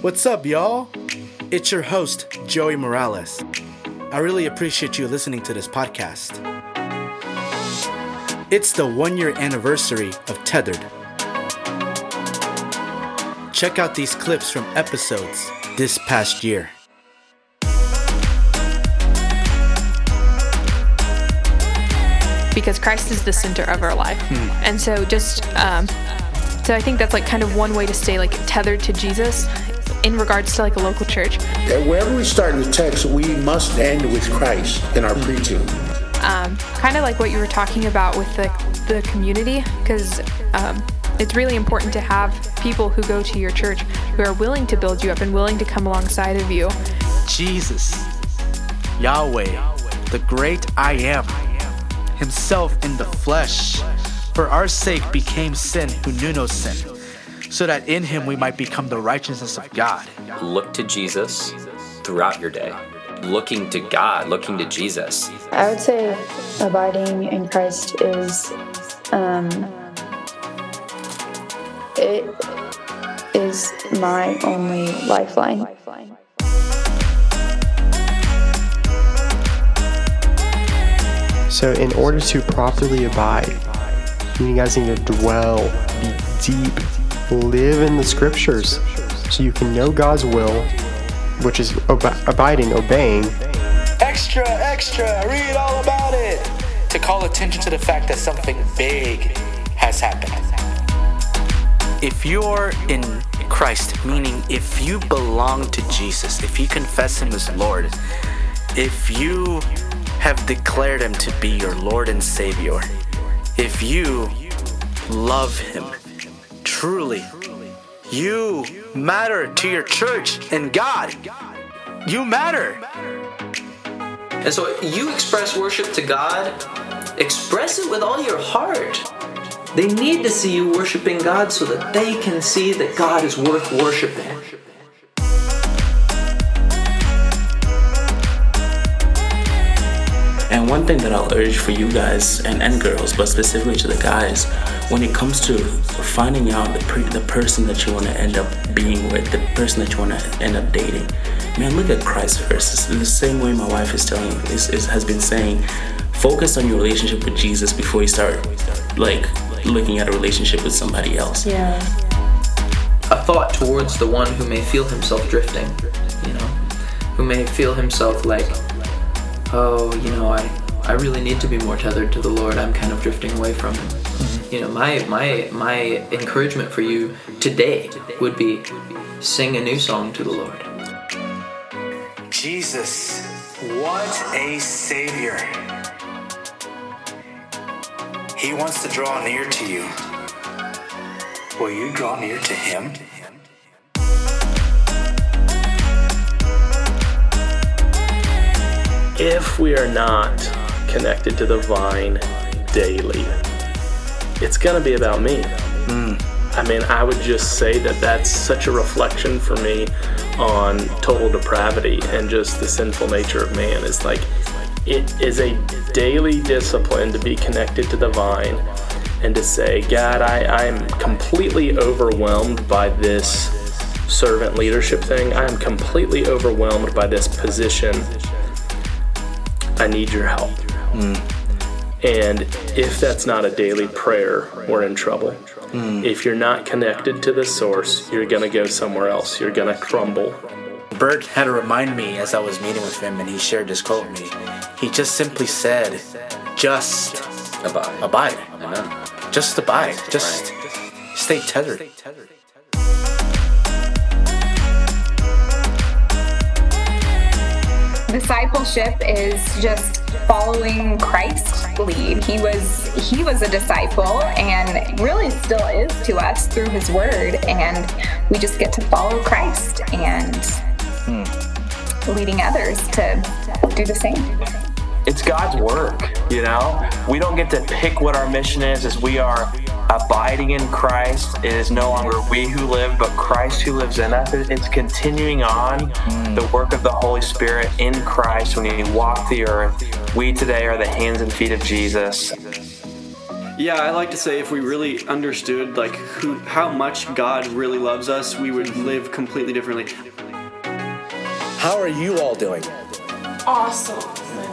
What's up, y'all? It's your host, Joey Moralez. I really appreciate you listening to this podcast. It's the one year anniversary of Tethered. Check out these clips from episodes this past year. because Christ is the center of our life. And so just um, so I think that's like kind of one way to stay like tethered to Jesus in regards to like a local church. That wherever we start in the text, we must end with Christ in our preaching. Um, kind of like what you were talking about with the, the community, because um, it's really important to have people who go to your church who are willing to build you up and willing to come alongside of you. Jesus, Yahweh, the great I am, Himself in the flesh, for our sake became sin who knew no sin, so that in Him we might become the righteousness of God. Look to Jesus throughout your day. Looking to God, looking to Jesus. I would say abiding in Christ is um, it is my only lifeline. So, in order to properly abide, you guys need to dwell, be deep, live in the scriptures so you can know God's will, which is ob- abiding, obeying. Extra, extra, read all about it! To call attention to the fact that something big has happened. If you're in Christ, meaning if you belong to Jesus, if you confess Him as Lord, if you have declared Him to be your Lord and Savior, if you love Him truly, you matter to your church and God. You matter. And so you express worship to God, express it with all your heart. They need to see you worshiping God so that they can see that God is worth worshiping. One thing that I'll urge for you guys and, and girls, but specifically to the guys, when it comes to finding out the, per- the person that you want to end up being with, the person that you want to end up dating, man, look at Christ first. It's the same way my wife is telling, is, is, has been saying, focus on your relationship with Jesus before you start, like, looking at a relationship with somebody else. Yeah. A thought towards the one who may feel himself drifting, you know, who may feel himself like, oh, you know, I, I really need to be more tethered to the Lord. I'm kind of drifting away from Him. Mm-hmm. You know, my my my encouragement for you today would be sing a new song to the Lord. Jesus, what a Savior. He wants to draw near to you. Will you draw near to Him? if we are not connected to the vine daily, it's going to be about me. Hmm. I mean, I would just say that that's such a reflection for me on total depravity and just the sinful nature of man. It's like, it is a daily discipline to be connected to the vine and to say, God, I, I'm completely overwhelmed by this servant leadership thing. I am completely overwhelmed by this position. I need your help. And if that's not a daily prayer, we're in trouble. If you're not connected to the source, you're going to go somewhere else. You're going to crumble. Bert had to remind me as I was meeting with him, and he shared this quote with me. He just simply said, just Abide. abide. Amen. Just abide. Just stay tethered. Discipleship is just following Christ's lead. He was he was a disciple and really still is to us through his word and we just get to follow Christ and leading others to do the same. it's God's work, you know? We don't get to pick what our mission is as we are abiding in Christ. It is no longer we who live, but Christ who lives in us. It's continuing on the work of the Holy Spirit in Christ when He walked the earth. We today are the hands and feet of Jesus. Yeah, I like to say if we really understood like who, how much God really loves us, we would live completely differently. How are you all doing? Awesome.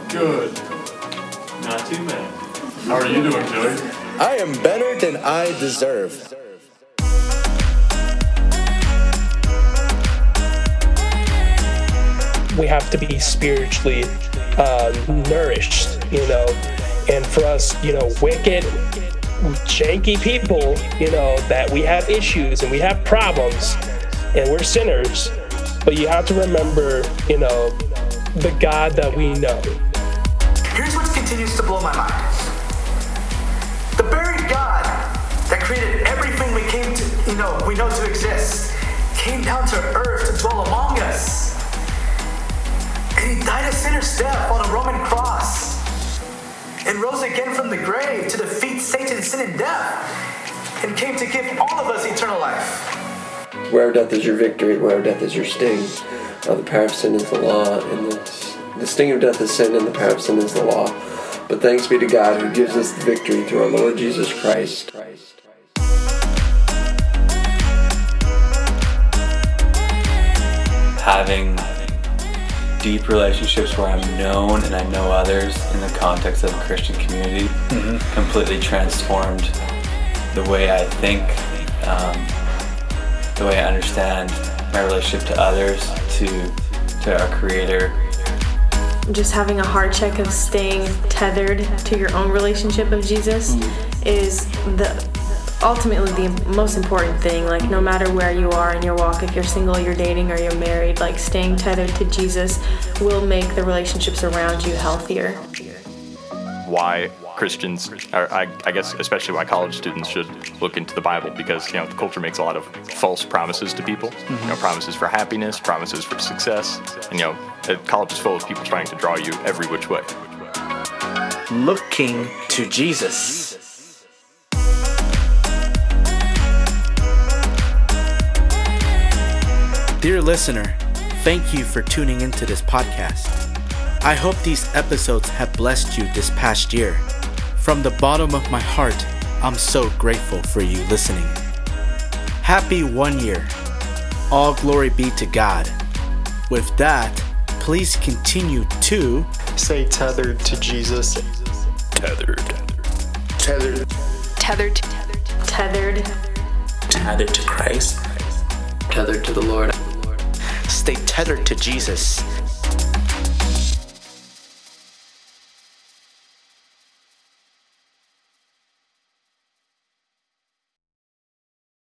Good. Not too bad. How are you doing, Joey? I am better than I deserve. We have to be spiritually uh, nourished, you know, and for us, you know, wicked, janky people, you know, that we have issues and we have problems and we're sinners, but you have to remember, you know, the God that we know. Here's what continues to blow my mind. Created everything we came to, you know, we know to exist, came down to earth to dwell among us. And he died a sinner's death on a Roman cross and rose again from the grave to defeat Satan, sin, and death, and came to give all of us eternal life. Where death is your victory, where death is your sting. Uh, the power of sin is the law, and the, the sting of death is sin, and the power of sin is the law. But thanks be to God who gives us the victory through our Lord Jesus Christ. Having deep relationships where I'm known and I know others in the context of a Christian community Mhm. completely transformed the way I think, um, the way I understand my relationship to others, to to our Creator. Just having a hard check of staying tethered to your own relationship of Jesus is the ultimately the most important thing. Like no matter where you are in your walk, if you're single, you're dating, or you're married, like staying tethered to Jesus will make the relationships around you healthier. why Christians, or I, I guess especially why college students should look into the Bible because you know the culture makes a lot of false promises to people. You know, mm-hmm. promises for happiness, promises for success, and you know, college is full of people trying to draw you every which way. Looking to Jesus. Dear listener, thank you for tuning into this podcast. I hope these episodes have blessed you this past year. From the bottom of my heart, I'm so grateful for you listening. Happy one year. All glory be to God. With that, please continue to say tethered to Jesus. Tethered. Tethered. Tethered. Tethered. Tethered to Christ. Tethered to the Lord. Stay tethered to Jesus